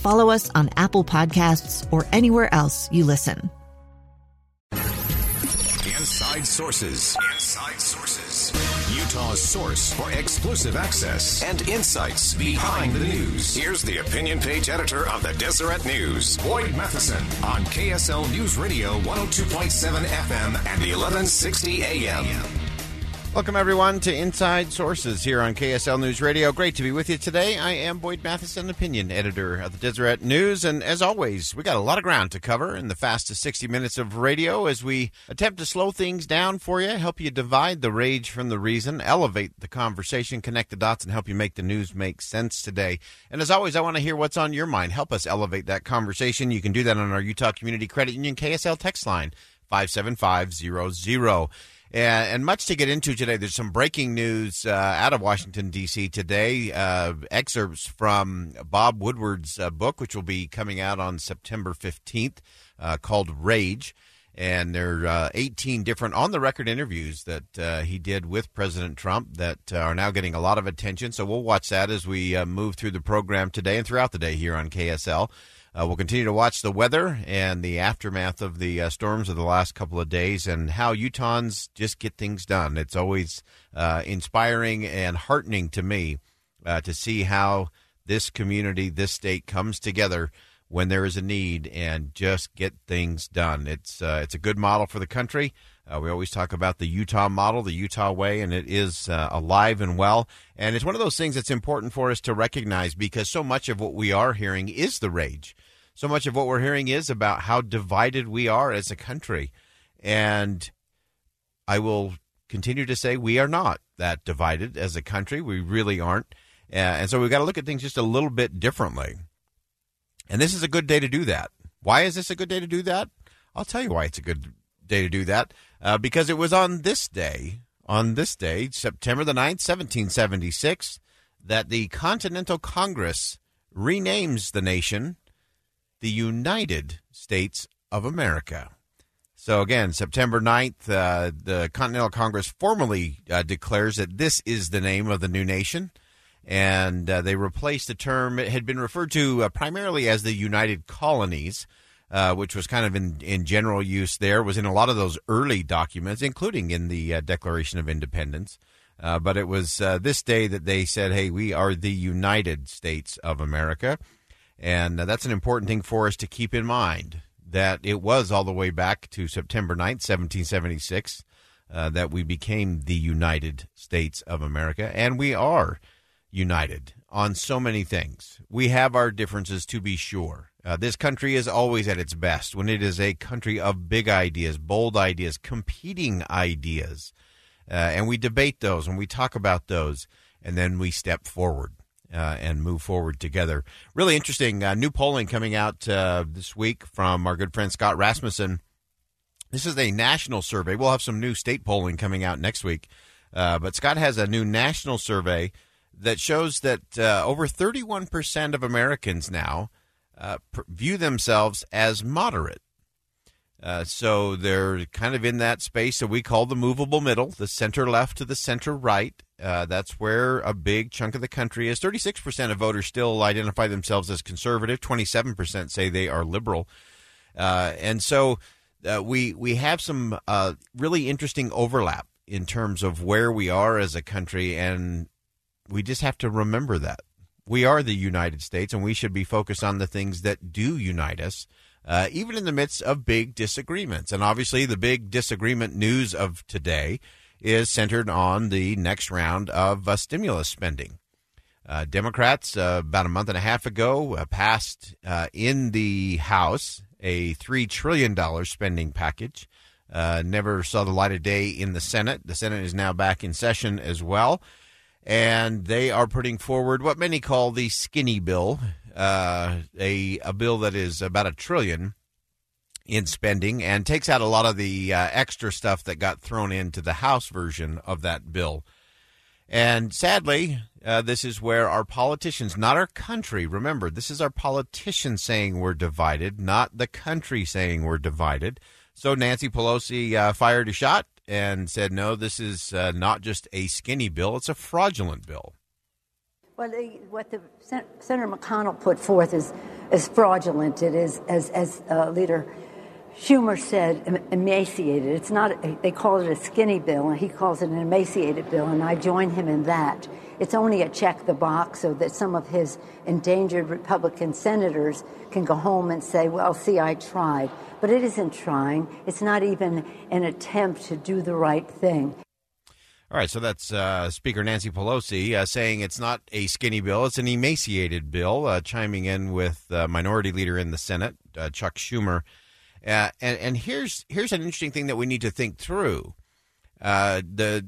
follow us on Apple Podcasts, or anywhere else you listen. Inside Sources. Inside Sources. Utah's source for exclusive access and insights behind the news. Here's the opinion page editor of the Deseret News, Boyd Matheson, on KSL News Radio 102.7 FM and 1160 AM. Welcome, everyone, to Inside Sources here on KSL News Radio. Great to be with you today. I am Boyd Matheson, opinion editor of the Deseret News. And as always, we got a lot of ground to cover in the fastest 60 minutes of radio as we attempt to slow things down for you, help you divide the rage from the reason, elevate the conversation, connect the dots, and help you make the news make sense today. And as always, I want to hear what's on your mind. Help us elevate that conversation. You can do that on our Utah Community Credit Union KSL text line, 57500. And, much to get into today. There's some breaking news uh, out of Washington, D.C. today. Uh, excerpts from Bob Woodward's uh, book, which will be coming out on September 15th, uh, called Rage. And there are uh, 18 different on the record interviews that uh, he did with President Trump that are now getting a lot of attention. So we'll watch that as we move through the program today and throughout the day here on KSL. Uh, we'll continue to watch the weather and the aftermath of the uh, storms of the last couple of days and how Utahns just get things done. It's always uh, inspiring and heartening to me uh, to see how this community, this state comes together when there is a need and just get things done. It's uh, it's a good model for the country. Uh, we always talk about the Utah model, the Utah way, and it is uh, alive and well. And it's one of those things that's important for us to recognize because so much of what we are hearing is the rage. So much of what we're hearing is about how divided we are as a country. And I will continue to say we are not that divided as a country. We really aren't. Uh, and so we've got to look at things just a little bit differently. And this is a good day to do that. Why is this a good day to do that? I'll tell you why it's a good day to do that. Uh, because it was on this day, on this day, September the 9th, 1776, that the Continental Congress renames the nation the United States of America. So, again, September 9th, uh, the Continental Congress formally uh, declares that this is the name of the new nation and uh, they replaced the term. It had been referred to uh, primarily as the United Colonies, uh, which was kind of in, in general use there, was in a lot of those early documents, including in the uh, Declaration of Independence. Uh, but it was uh, this day that they said, hey, we are the United States of America. And that's an important thing for us to keep in mind that it was all the way back to September 9th, 1776, that we became the United States of America. And we are united on so many things. We have our differences to be sure. Uh, this country is always at its best when it is a country of big ideas, bold ideas, competing ideas. Uh, and we debate those and we talk about those, and then we step forward. Uh, and move forward together. Really interesting uh, new polling coming out uh, this week from our good friend Scott Rasmussen. This is a national survey. We'll have some new state polling coming out next week. Uh, but Scott has a new national survey that shows that over 31% of Americans now uh, view themselves as moderate. Uh, so they're kind of in that space that we call the movable middle, the center left to the center right. Uh, that's where a big chunk of the country is. 36% of voters still identify themselves as conservative, 27% say they are liberal. Uh, and so uh, we, we have some really interesting overlap in terms of where we are as a country and we just have to remember that we are the United States, and we should be focused on the things that do unite us. uh, even in the midst of big disagreements. And obviously, the big disagreement news of today is centered on the next round of uh, stimulus spending. Uh, Democrats, uh, about a month and a half ago, uh, passed uh, in the House a $3 trillion spending package. Never saw the light of day in the Senate. The Senate is now back in session as well. And they are putting forward what many call the skinny bill, uh, a, a bill that is about a trillion in spending and takes out a lot of the extra stuff that got thrown into the House version of that bill. And sadly, uh, this is where our politicians, not our country, remember, this is our politicians saying we're divided, not the country saying we're divided. So Nancy Pelosi uh, fired a shot and said, no, this is uh, not just a skinny bill, it's a fraudulent bill. Well, what the Senator McConnell put forth is, is fraudulent. It is, as, as uh, Leader Schumer said emaciated. It's not, they call it a skinny bill, and he calls it an emaciated bill, and I join him in that. It's only a check the box so that some of his endangered Republican senators can go home and say, well, see, I tried. But it isn't trying, it's not even an attempt to do the right thing. All right, so that's uh, Speaker Nancy Pelosi uh, saying it's not a skinny bill, it's an emaciated bill, uh, chiming in with Minority Leader in the Senate, uh, Chuck Schumer. Uh, and and here's here's an interesting thing that we need to think through. Uh, the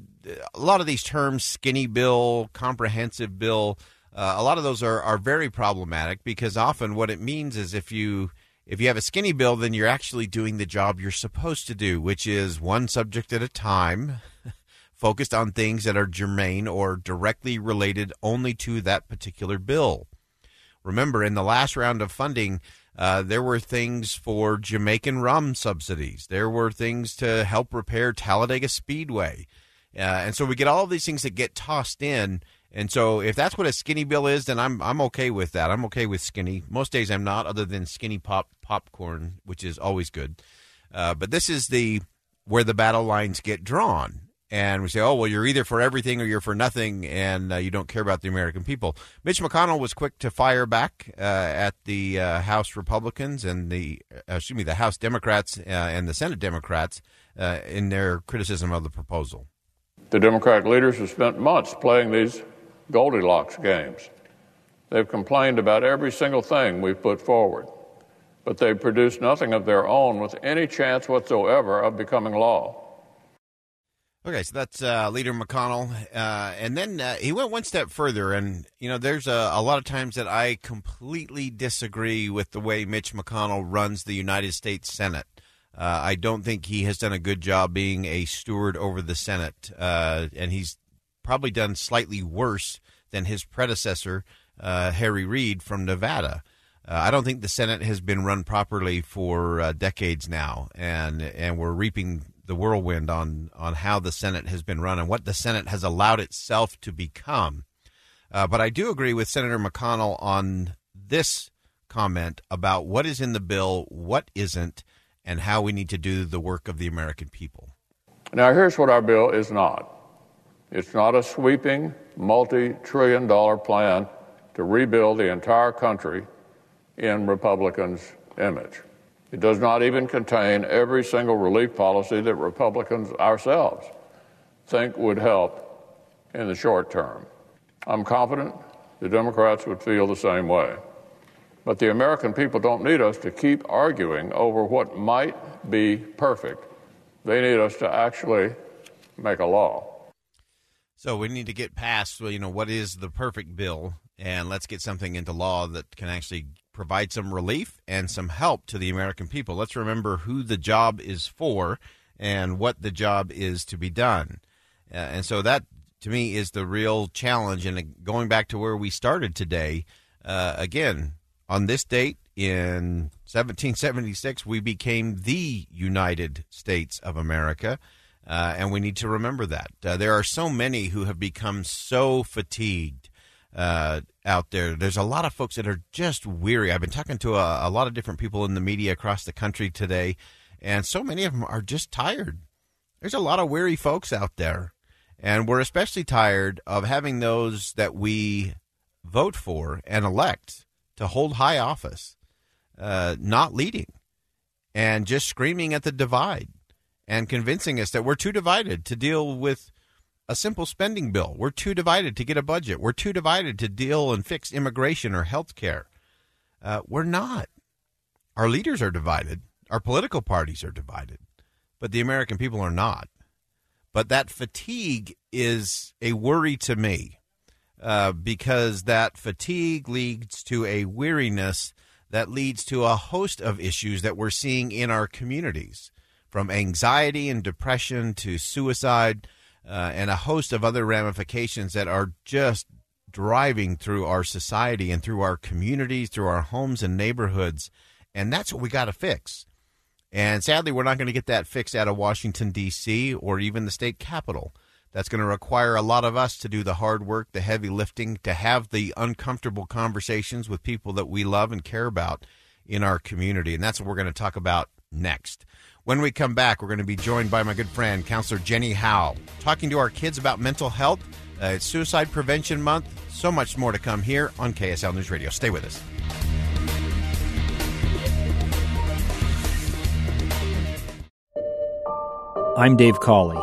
a lot of these terms, skinny bill, comprehensive bill, uh, a lot of those are are very problematic because often what it means is if you if you have a skinny bill, then you're actually doing the job you're supposed to do, which is one subject at a time, focused on things that are germane or directly related only to that particular bill. Remember, in the last round of funding, uh, there were things for Jamaican rum subsidies. There were things to help repair Talladega Speedway. Uh, and so we get all these things that get tossed in. And so if that's what a skinny bill is, then I'm I'm okay with that. I'm okay with skinny. Most days I'm not, other than skinny pop popcorn, which is always good. Uh, but this is the where the battle lines get drawn and we say, oh, well, you're either for everything or you're for nothing, and uh, you don't care about the American people. Mitch McConnell was quick to fire back uh, at the uh, House Republicans and the, uh, excuse me, the House Democrats uh, and the Senate Democrats in their criticism of the proposal. The Democratic leaders have spent months playing these Goldilocks games. They've complained about every single thing we've put forward, but they've produced nothing of their own with any chance whatsoever of becoming law. Okay, so that's uh, Leader McConnell, uh, and then uh, he went one step further. And you know, there's a, a, lot of times that I completely disagree with the way Mitch McConnell runs the United States Senate. Uh, I don't think he has done a good job being a steward over the Senate, uh, and he's probably done slightly worse than his predecessor, uh, Harry Reid from Nevada. I don't think the Senate has been run properly for decades now, and and we're reaping the whirlwind on on how the Senate has been run and what the Senate has allowed itself to become. Uh, but I do agree with Senator McConnell on this comment about what is in the bill, what isn't, and how we need to do the work of the American people. Now, here's what our bill is not it's not a sweeping, multi trillion dollar plan to rebuild the entire country in Republicans' image. It does not even contain every single relief policy that Republicans ourselves think would help in the short term. I'm confident the Democrats would feel the same way. But the American people don't need us to keep arguing over what might be perfect. They need us to actually make a law. So we need to get past, you know, what is the perfect bill, and let's get something into law that can actually provide some relief and some help to the American people. Let's remember who the job is for and what the job is to be done. Uh, and so that, to me, is the real challenge. And going back to where we started today, uh, again, on this date in 1776, we became the United States of America. Uh, and we need to remember that. Uh, there are so many who have become so fatigued uh, out there. There's a lot of folks that are just weary. I've been talking to a, a, lot of different people in the media across the country today, and so many of them are just tired. There's a lot of weary folks out there, and we're especially tired of having those that we vote for and elect to hold high office uh, not leading. and just screaming at the divide and convincing us that we're too divided to deal with a simple spending bill. We're too divided to get a budget. We're too divided to deal and fix immigration or health care. Uh, we're not. Our leaders are divided. Our political parties are divided. But the American people are not. But that fatigue is a worry to me uh, because that fatigue leads to a weariness that leads to a host of issues that we're seeing in our communities from anxiety and depression to suicide uh, and a host of other ramifications that are just driving through our society and through our communities, through our homes and neighborhoods. And that's what we got to fix. And sadly, we're not going to get that fixed out of Washington, D.C., or even the state capitol. That's going to require a lot of us to do the hard work, the heavy lifting, to have the uncomfortable conversations with people that we love and care about in our community. And that's what we're going to talk about next. When we come back, we're going to be joined by my good friend, Counselor Jenny Howe, talking to our kids about mental health. Uh, it's Suicide Prevention Month. So much more to come here on KSL News Radio. Stay with us. I'm Dave Cawley,